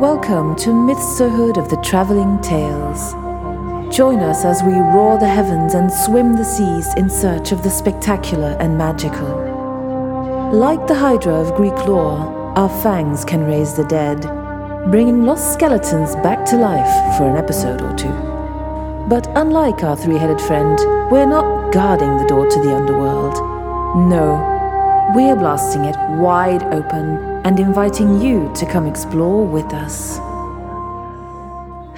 Welcome to Mythsterhood of the Travelling Tales. Join us as we roar the heavens and swim the seas in search of the spectacular and magical. Like the Hydra of Greek lore, our fangs can raise the dead, bringing lost skeletons back to life for an episode or two. But unlike our three headed friend, we're not guarding the door to the underworld. No, we're blasting it wide open and inviting you to come explore with us.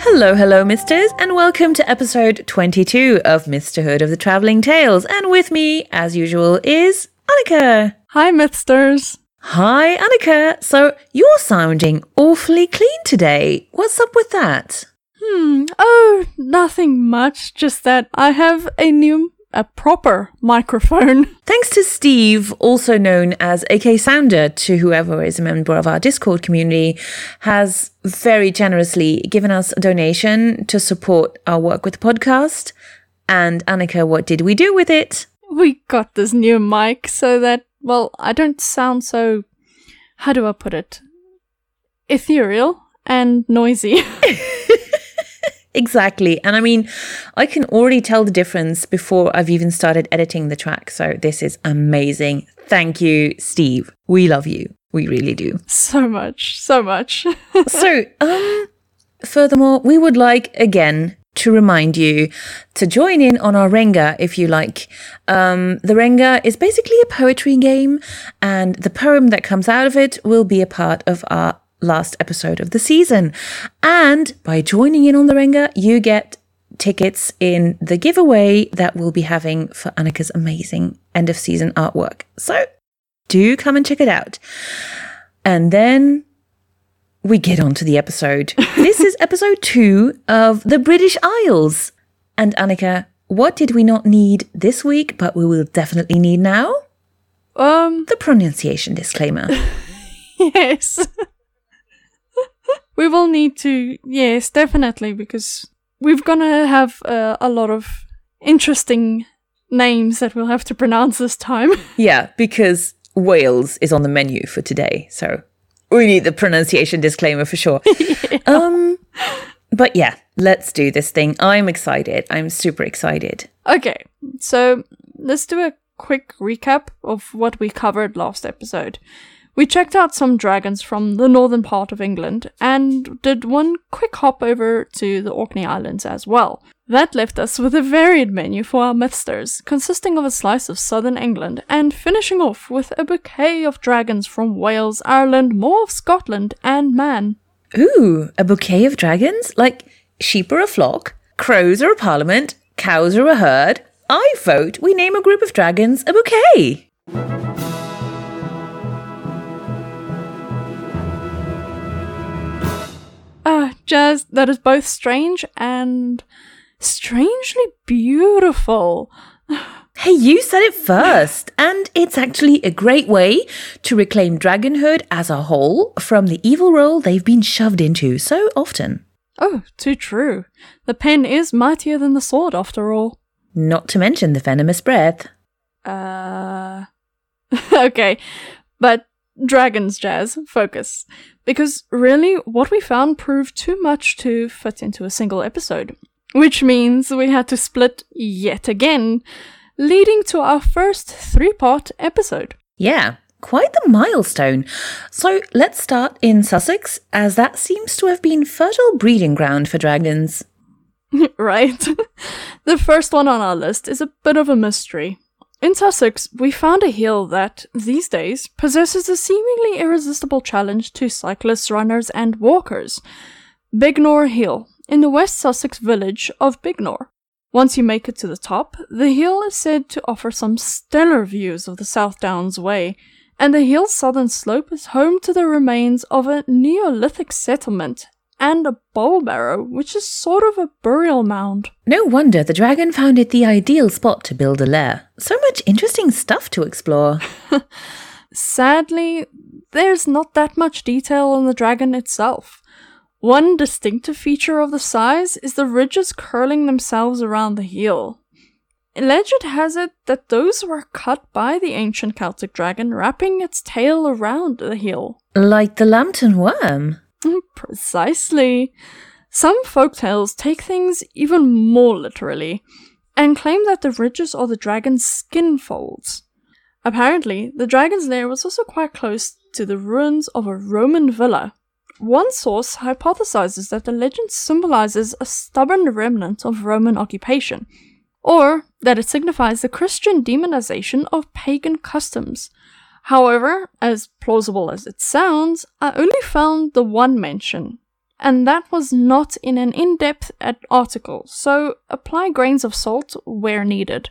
Hello, hello, mythsters, and welcome to episode 22 of Mythsterhood of the Travelling Tales. And with me, as usual, is Annika. Hi, Mythsters. Hi, Annika. So you're sounding awfully clean today. What's up with that? Hmm. Oh, nothing much. Just that I have a new a proper microphone. Thanks to Steve, also known as AK Sounder, to whoever is a member of our Discord community, has very generously given us a donation to support our work with the podcast. And Annika, what did we do with it? We got this new mic so that, well, I don't sound so, how do I put it? Ethereal and noisy. Exactly. And I mean, I can already tell the difference before I've even started editing the track. So this is amazing. Thank you, Steve. We love you. We really do. So much. So much. so, um, furthermore, we would like again to remind you to join in on our Renga if you like. Um, the Renga is basically a poetry game, and the poem that comes out of it will be a part of our last episode of the season. And by joining in on the Renga, you get tickets in the giveaway that we'll be having for Annika's amazing end of season artwork. So do come and check it out. And then we get on to the episode. this is episode two of the British Isles. And Annika, what did we not need this week, but we will definitely need now? Um, the pronunciation disclaimer. yes. We will need to, yes, definitely, because we're gonna have uh, a lot of interesting names that we'll have to pronounce this time. yeah, because Wales is on the menu for today, so we need the pronunciation disclaimer for sure. yeah. Um, but yeah, let's do this thing. I'm excited. I'm super excited. Okay, so let's do a quick recap of what we covered last episode. We checked out some dragons from the northern part of England and did one quick hop over to the Orkney Islands as well. That left us with a varied menu for our mythsters, consisting of a slice of southern England and finishing off with a bouquet of dragons from Wales, Ireland, more of Scotland, and Man. Ooh, a bouquet of dragons? Like sheep are a flock, crows are a parliament, cows are a herd. I vote we name a group of dragons a bouquet. Jazz, that is both strange and strangely beautiful. Hey, you said it first, and it's actually a great way to reclaim dragonhood as a whole from the evil role they've been shoved into so often. Oh, too true. The pen is mightier than the sword, after all. Not to mention the venomous breath. Uh. okay, but dragons, Jazz, focus. Because really, what we found proved too much to fit into a single episode. Which means we had to split yet again, leading to our first three part episode. Yeah, quite the milestone. So let's start in Sussex, as that seems to have been fertile breeding ground for dragons. right. the first one on our list is a bit of a mystery. In Sussex, we found a hill that, these days, possesses a seemingly irresistible challenge to cyclists, runners, and walkers. Bignor Hill, in the West Sussex village of Bignor. Once you make it to the top, the hill is said to offer some stellar views of the South Downs Way, and the hill's southern slope is home to the remains of a Neolithic settlement and a bowl barrow, which is sort of a burial mound. No wonder the dragon found it the ideal spot to build a lair. So much interesting stuff to explore. Sadly, there's not that much detail on the dragon itself. One distinctive feature of the size is the ridges curling themselves around the heel. Legend has it that those were cut by the ancient Celtic dragon, wrapping its tail around the heel. Like the lambton worm? Mm, precisely. Some folktales take things even more literally and claim that the ridges are the dragon's skin folds. Apparently, the dragon's lair was also quite close to the ruins of a Roman villa. One source hypothesizes that the legend symbolizes a stubborn remnant of Roman occupation, or that it signifies the Christian demonization of pagan customs. However, as plausible as it sounds, I only found the one mention, and that was not in an in depth article, so apply grains of salt where needed.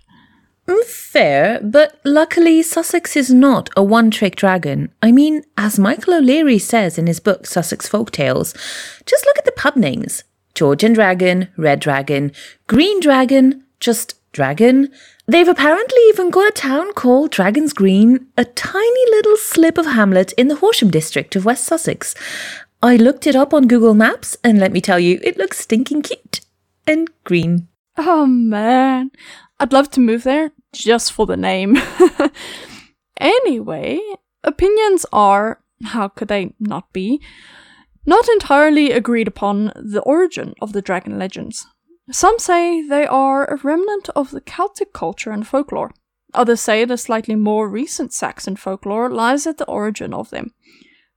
Fair, but luckily Sussex is not a one trick dragon. I mean, as Michael O'Leary says in his book Sussex Folk Tales, just look at the pub names George and Dragon, Red Dragon, Green Dragon, just Dragon. They've apparently even got a town called Dragon's Green, a tiny little slip of hamlet in the Horsham district of West Sussex. I looked it up on Google Maps, and let me tell you, it looks stinking cute and green. Oh man, I'd love to move there just for the name. anyway, opinions are, how could they not be, not entirely agreed upon the origin of the dragon legends. Some say they are a remnant of the Celtic culture and folklore. Others say the slightly more recent Saxon folklore lies at the origin of them.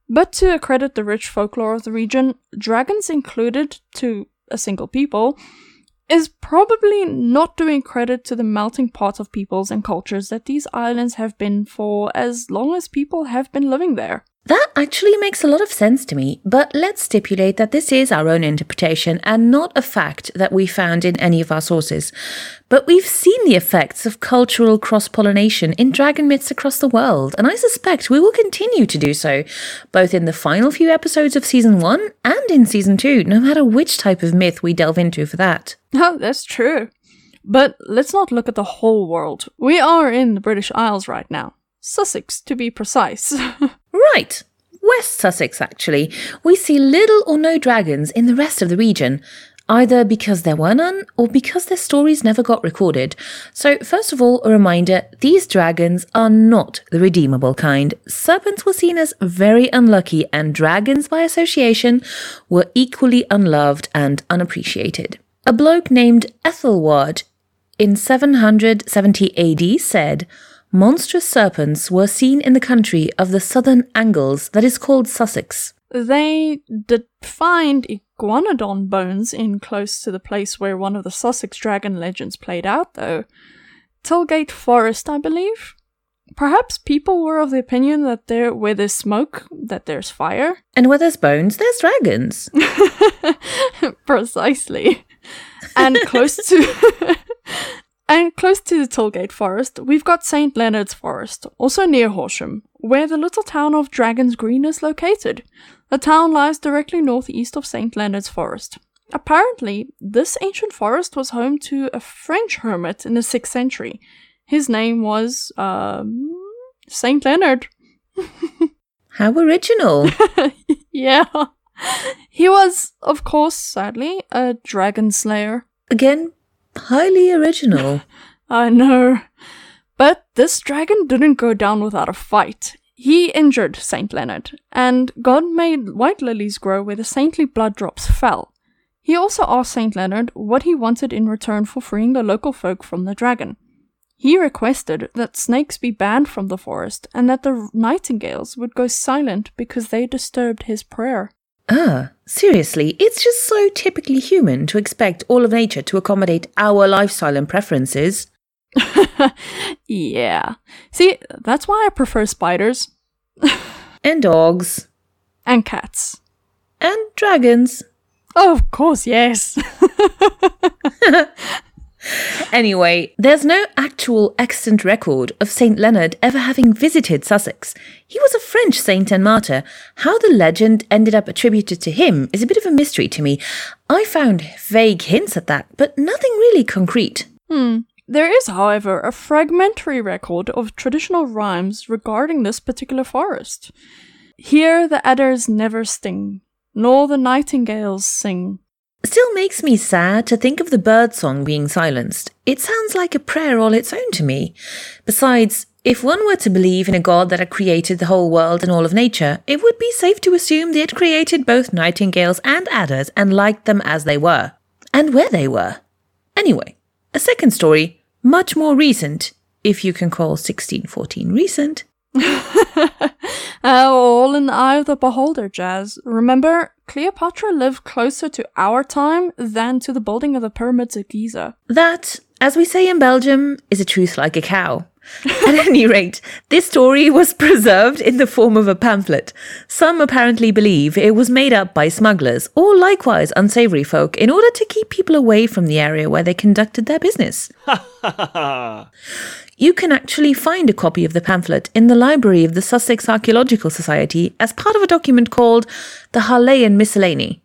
But to accredit the rich folklore of the region, dragons included to a single people is probably not doing credit to the melting pot of peoples and cultures that these islands have been for as long as people have been living there. That actually makes a lot of sense to me, but let's stipulate that this is our own interpretation and not a fact that we found in any of our sources. But we've seen the effects of cultural cross pollination in dragon myths across the world, and I suspect we will continue to do so, both in the final few episodes of season one and in season two, no matter which type of myth we delve into for that. Oh, that's true. But let's not look at the whole world. We are in the British Isles right now. Sussex, to be precise. right. West Sussex, actually. We see little or no dragons in the rest of the region, either because there were none or because their stories never got recorded. So, first of all, a reminder these dragons are not the redeemable kind. Serpents were seen as very unlucky, and dragons, by association, were equally unloved and unappreciated. A bloke named Ethelward in 770 AD said, monstrous serpents were seen in the country of the southern Angles that is called Sussex. They did find iguanodon bones in close to the place where one of the Sussex dragon legends played out, though. Tilgate Forest, I believe. Perhaps people were of the opinion that there, where there's smoke, that there's fire. And where there's bones, there's dragons. Precisely. And close to and close to the Tilgate Forest, we've got St. Leonard's Forest, also near Horsham, where the little town of Dragon's Green is located. The town lies directly northeast of St. Leonard's Forest. Apparently, this ancient forest was home to a French hermit in the 6th century. His name was, um, St. Leonard. How original! yeah. He was, of course, sadly, a dragon slayer. Again, Highly original. I know. But this dragon didn't go down without a fight. He injured Saint Leonard, and God made white lilies grow where the saintly blood drops fell. He also asked Saint Leonard what he wanted in return for freeing the local folk from the dragon. He requested that snakes be banned from the forest and that the nightingales would go silent because they disturbed his prayer. Ah, seriously, it's just so typically human to expect all of nature to accommodate our lifestyle and preferences. yeah. See, that's why I prefer spiders. and dogs. And cats. And dragons. Oh, of course, yes. Anyway, there's no actual extant record of St. Leonard ever having visited Sussex. He was a French saint and martyr. How the legend ended up attributed to him is a bit of a mystery to me. I found vague hints at that, but nothing really concrete. Hmm. There is, however, a fragmentary record of traditional rhymes regarding this particular forest. Here the adders never sting, nor the nightingales sing. Still makes me sad to think of the bird song being silenced. It sounds like a prayer all its own to me. Besides, If one were to believe in a god that had created the whole world and all of nature, it would be safe to assume they had created both nightingales and adders and liked them as they were, and where they were. Anyway, a second story, much more recent, if you can call 1614 recent. uh, all in the eye of the beholder, Jazz. Remember, Cleopatra lived closer to our time than to the building of the pyramids of Giza. That, as we say in Belgium, is a truth like a cow. At any rate, this story was preserved in the form of a pamphlet. Some apparently believe it was made up by smugglers or likewise unsavory folk in order to keep people away from the area where they conducted their business. you can actually find a copy of the pamphlet in the library of the Sussex Archaeological Society as part of a document called the Harleian Miscellany.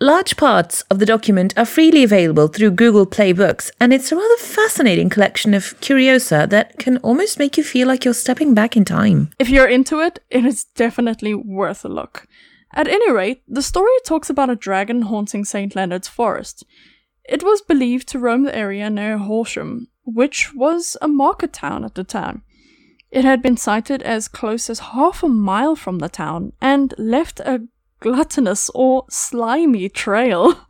Large parts of the document are freely available through Google Play Books, and it's a rather fascinating collection of curiosa that can almost make you feel like you're stepping back in time. If you're into it, it is definitely worth a look. At any rate, the story talks about a dragon haunting St. Leonard's Forest. It was believed to roam the area near Horsham, which was a market town at the time. It had been sighted as close as half a mile from the town and left a gluttonous or slimy trail.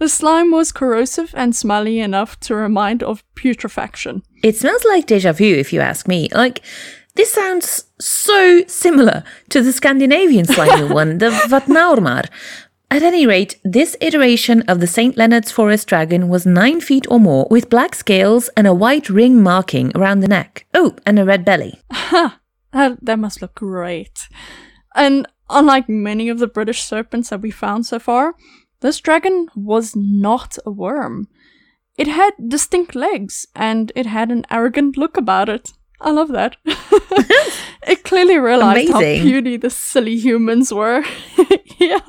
The slime was corrosive and smelly enough to remind of putrefaction. It smells like deja vu, if you ask me. Like, this sounds so similar to the Scandinavian slimy one, the Vatnaurmar. At any rate, this iteration of the St. Leonard's Forest dragon was nine feet or more, with black scales and a white ring marking around the neck. Oh, and a red belly. Ha! That, that must look great. And Unlike many of the British serpents that we found so far, this dragon was not a worm. It had distinct legs and it had an arrogant look about it. I love that. it clearly realized Amazing. how puny the silly humans were. yeah.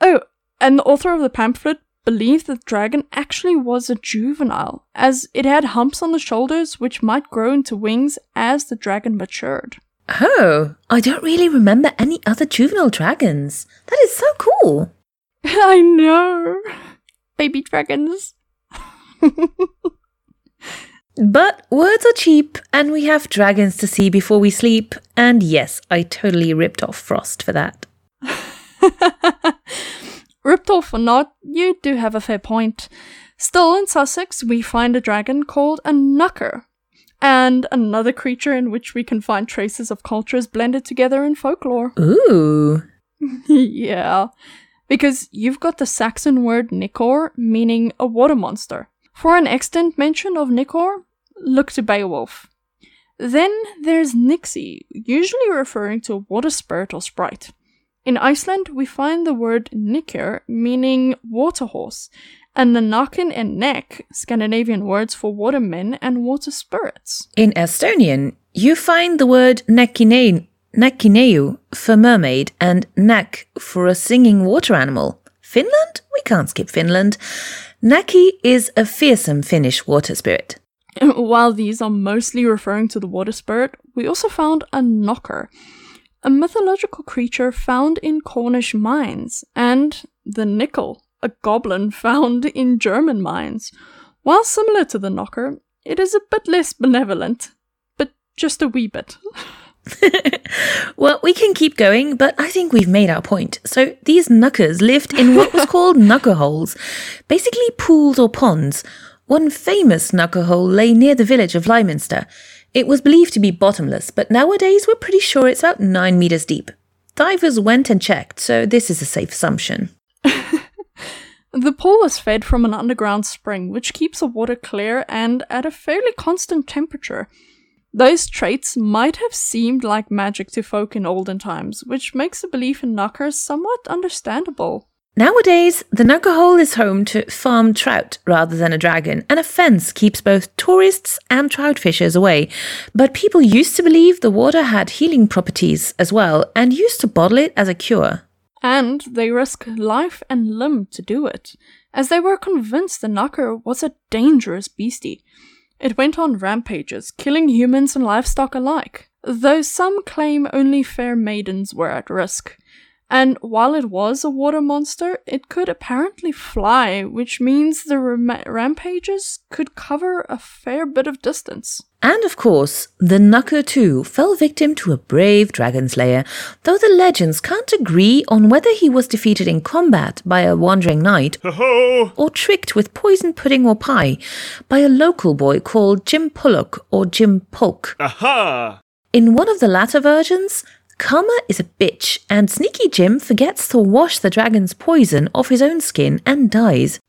Oh, and the author of the pamphlet believed that the dragon actually was a juvenile, as it had humps on the shoulders which might grow into wings as the dragon matured. Oh, I don't really remember any other juvenile dragons. That is so cool. I know. Baby dragons. but words are cheap, and we have dragons to see before we sleep. And yes, I totally ripped off Frost for that. ripped off or not, you do have a fair point. Still, in Sussex, we find a dragon called a knucker, and another creature in which we can find traces of cultures blended together in folklore. Ooh. yeah. Because you've got the Saxon word Nickor, meaning a water monster. For an extant mention of Nickor, look to Beowulf. Then there's Nixie, usually referring to a water spirit or sprite. In Iceland, we find the word Nikkir, meaning water horse, and the naken and neck, Scandinavian words for water men and water spirits. In Estonian, you find the word nekineu for mermaid and nek for a singing water animal. Finland? We can't skip Finland. Naki is a fearsome Finnish water spirit. While these are mostly referring to the water spirit, we also found a knocker, a mythological creature found in Cornish mines, and the nickel, a goblin found in German mines. While similar to the knocker, it is a bit less benevolent, but just a wee bit. well, we can keep going, but I think we've made our point. So these knuckers lived in what was called knucker holes, basically pools or ponds. One famous knucker hole lay near the village of Lyminster. It was believed to be bottomless, but nowadays we're pretty sure it's about nine meters deep. Divers went and checked, so this is a safe assumption. The pool is fed from an underground spring, which keeps the water clear and at a fairly constant temperature. Those traits might have seemed like magic to folk in olden times, which makes the belief in knuckers somewhat understandable. Nowadays, the knucker hole is home to farmed trout rather than a dragon, and a fence keeps both tourists and trout fishers away. But people used to believe the water had healing properties as well, and used to bottle it as a cure. And they risk life and limb to do it, as they were convinced the Knucker was a dangerous beastie. It went on rampages, killing humans and livestock alike, though some claim only fair maidens were at risk. And while it was a water monster, it could apparently fly, which means the ram- rampages could cover a fair bit of distance. And of course, the Knucker too fell victim to a brave dragon slayer, though the legends can't agree on whether he was defeated in combat by a wandering knight Ho-ho! or tricked with poison pudding or pie by a local boy called Jim Pullock or Jim Pulk. Aha! In one of the latter versions, Karma is a bitch, and Sneaky Jim forgets to wash the dragon's poison off his own skin and dies.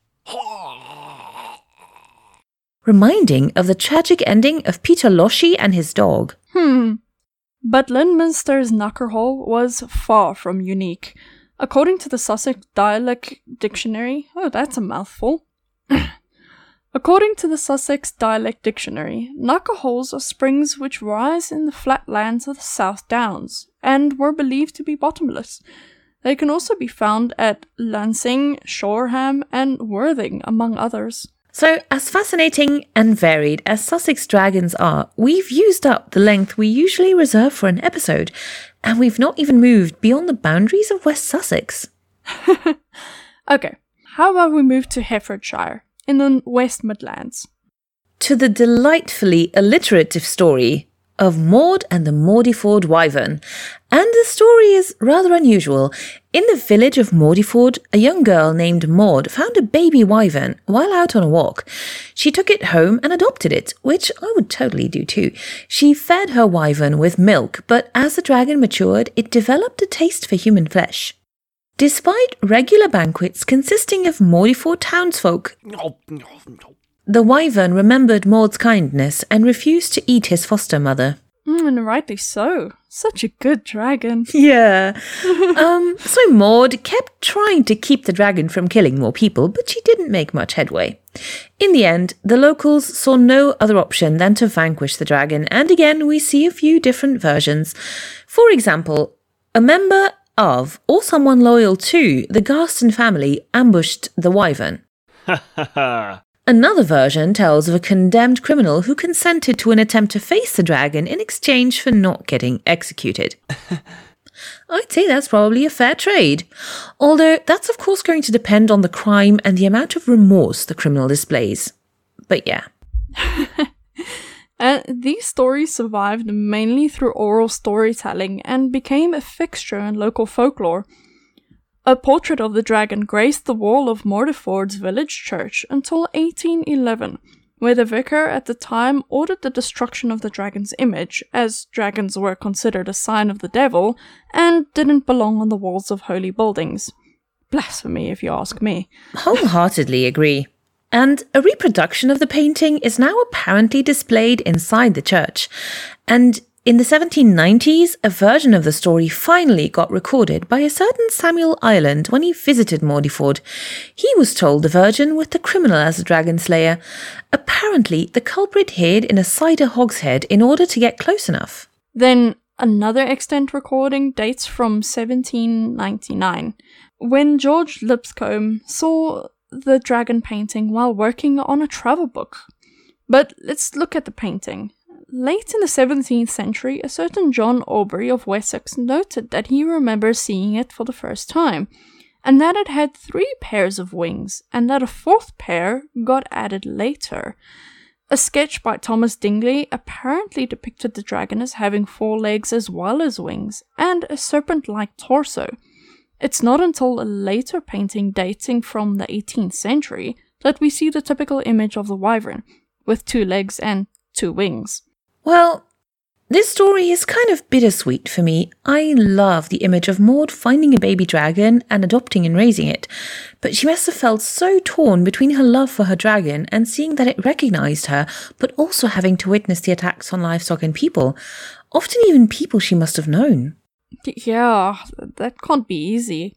Reminding of the tragic ending of Peter Loshi and his dog. Hmm. But Lyminster's Knuckerhole was far from unique. According to the Sussex Dialect Dictionary, oh, that's a mouthful. According to the Sussex Dialect Dictionary, knuckerholes are springs which rise in the flat lands of the South Downs and were believed to be bottomless. They can also be found at Lancing, Shoreham, and Worthing, among others. So, as fascinating and varied as Sussex dragons are, we've used up the length we usually reserve for an episode, and we've not even moved beyond the boundaries of West Sussex. Okay, how about we move to Herefordshire, in the West Midlands? To the delightfully alliterative story of Maud and the Mordiford Wyvern. And the story is rather unusual. In the village of Mordiford, a young girl named Maud found a baby wyvern while out on a walk. She took it home and adopted it, which I would totally do too. She fed her wyvern with milk, but as the dragon matured, it developed a taste for human flesh. Despite regular banquets consisting of Mordiford townsfolk, the wyvern remembered Maud's kindness and refused to eat his foster mother. Mm, and rightly so. Such a good dragon. Yeah. um, so Maud kept trying to keep the dragon from killing more people, but she didn't make much headway. In the end, the locals saw no other option than to vanquish the dragon, and again we see a few different versions. For example, a member of, or someone loyal to, the Garston family ambushed the wyvern. Another version tells of a condemned criminal who consented to an attempt to face the dragon in exchange for not getting executed. I'd say that's probably a fair trade. Although that's of course going to depend on the crime and the amount of remorse the criminal displays. But yeah. And these stories survived mainly through oral storytelling and became a fixture in local folklore. A portrait of the dragon graced the wall of Mordiford's village church until 1811, where the vicar at the time ordered the destruction of the dragon's image, as dragons were considered a sign of the devil and didn't belong on the walls of holy buildings. Blasphemy, if you ask me. Wholeheartedly agree. And a reproduction of the painting is now apparently displayed inside the church. And in the 1790s, a version of the story finally got recorded by a certain Samuel Ireland when he visited Mordiford. He was told the Virgin with the criminal as a dragon slayer. Apparently, the culprit hid in a cider hogshead in order to get close enough. Then another extant recording dates from 1799, when George Lipscomb saw the dragon painting while working on a travel book. But let's look at the painting. Late in the 17th century, a certain John Aubrey of Wessex noted that he remembers seeing it for the first time, and that it had three pairs of wings, and that a fourth pair got added later. A sketch by Thomas Dingley apparently depicted the dragon as having four legs as well as wings, and a serpent like torso. It's not until a later painting dating from the 18th century that we see the typical image of the wyvern, with two legs and two wings. Well, this story is kind of bittersweet for me. I love the image of Maud finding a baby dragon and adopting and raising it, but she must have felt so torn between her love for her dragon and seeing that it recognized her, but also having to witness the attacks on livestock and people, often even people she must have known. Yeah, that can't be easy.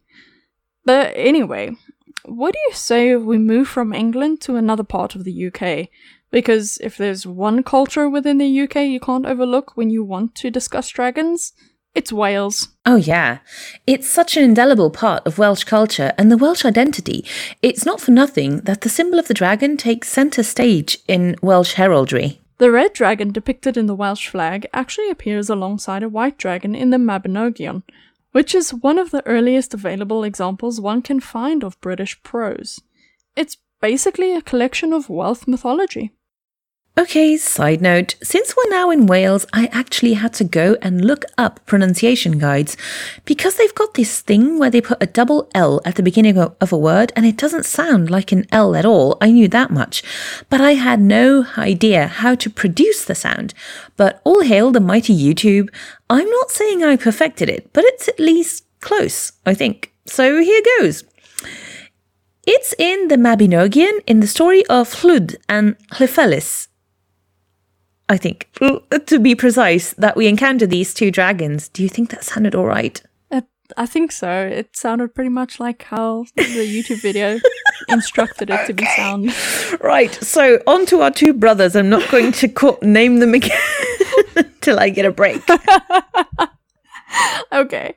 But anyway, what do you say if we move from England to another part of the UK? Because if there's one culture within the UK you can't overlook when you want to discuss dragons, it's Wales. Oh, yeah. It's such an indelible part of Welsh culture and the Welsh identity. It's not for nothing that the symbol of the dragon takes centre stage in Welsh heraldry. The red dragon depicted in the Welsh flag actually appears alongside a white dragon in the Mabinogion, which is one of the earliest available examples one can find of British prose. It's basically a collection of Welsh mythology. Okay, side note, since we're now in Wales, I actually had to go and look up pronunciation guides because they've got this thing where they put a double L at the beginning of a word and it doesn't sound like an L at all. I knew that much, but I had no idea how to produce the sound. But all hail the mighty YouTube. I'm not saying I perfected it, but it's at least close, I think. So here goes. It's in the Mabinogion in the story of Lludd and Llefelys. I think, to be precise, that we encounter these two dragons. Do you think that sounded all right? Uh, I think so. It sounded pretty much like how the YouTube video instructed it to be sound. Right, so on to our two brothers. I'm not going to co- name them again till I get a break. Okay.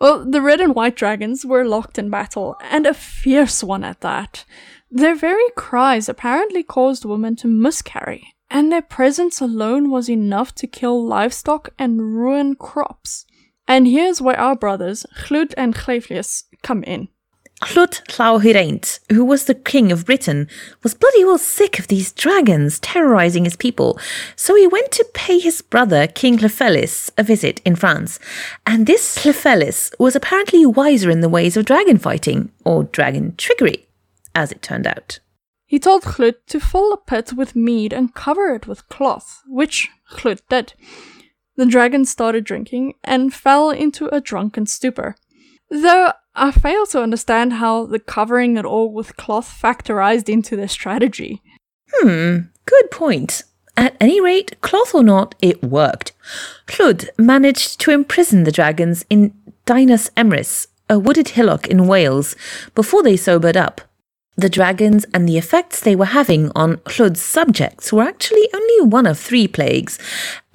Well, the red and white dragons were locked in battle, and a fierce one at that. Their very cries apparently caused women to miscarry, and their presence alone was enough to kill livestock and ruin crops. And here's where our brothers, Lludd and Llefelys, come in. Lludd Llawhyraint, who was the king of Britain, was bloody well sick of these dragons terrorizing his people, so he went to pay his brother, King Llefelys, a visit in France. And this Llefelys was apparently wiser in the ways of dragon fighting, or dragon trickery, as it turned out. He told Lludd to fill a pit with mead and cover it with cloth, which Lludd did. The dragon started drinking and fell into a drunken stupor. Though I fail to understand how the covering it all with cloth factorized into their strategy. Hmm, good point. At any rate, cloth or not, it worked. Lludd managed to imprison the dragons in Dinas Emrys, a wooded hillock in Wales, before they sobered up. The dragons and the effects they were having on Lludd's subjects were actually only one of three plagues,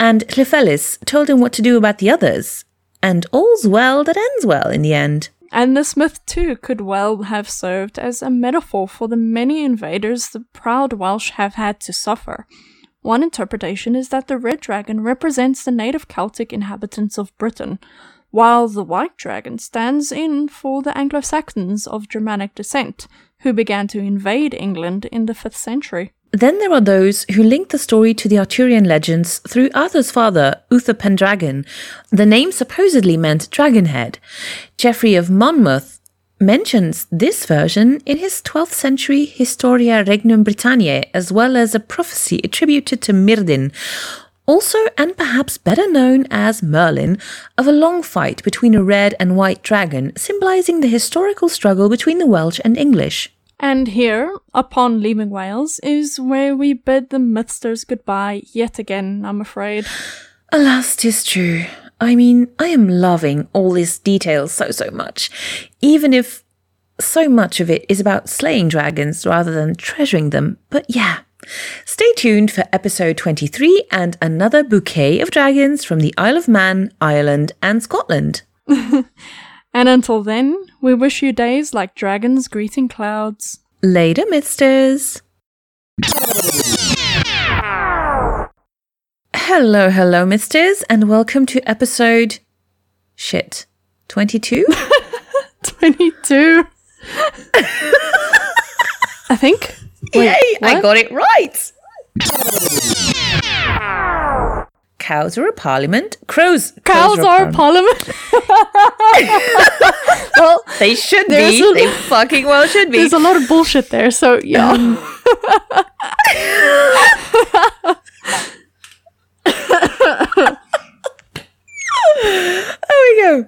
and Llefelys told him what to do about the others. And all's well that ends well in the end. And this myth too could well have served as a metaphor for the many invaders the proud Welsh have had to suffer. One interpretation is that the red dragon represents the native Celtic inhabitants of Britain, while the white dragon stands in for the Anglo Saxons of Germanic descent, who began to invade England in the 5th century. Then there are those who link the story to the Arthurian legends through Arthur's father, Uther Pendragon. The name supposedly meant dragonhead. Geoffrey of Monmouth mentions this version in his 12th century Historia Regum Britanniae, as well as a prophecy attributed to Myrddin, also and perhaps better known as Merlin, of a long fight between a red and white dragon, symbolizing the historical struggle between the Welsh and English. And here, upon leaving Wales, is where we bid the mythsters goodbye yet again, I'm afraid. Alas, 'tis true. I mean, I am loving all this detail so, so much, even if so much of it is about slaying dragons rather than treasuring them. But yeah, stay tuned for episode 23 and another bouquet of dragons from the Isle of Man, Ireland, and Scotland. And until then, we wish you days like dragons greeting clouds. Later, mythsters. Hello, hello, mythsters, and welcome to episode. Shit. 22? 22. I think. Wait, Yay! I got it right! Cows are a parliament. Crows. Cows are parliament. well, They should be. a- they fucking well should be. there's a lot of bullshit there, so yeah. There we go.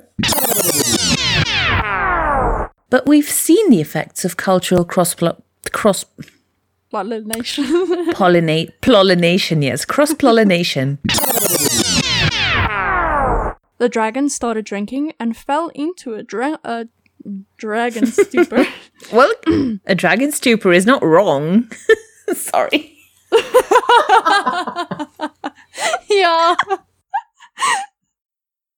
But we've seen the effects of cultural cross cross Bloodlet Nation. pollinate pollination. Yes, cross pollination. the dragon started drinking and fell into a, dra- a dragon stupor. well, a dragon stupor is not wrong. Sorry. yeah.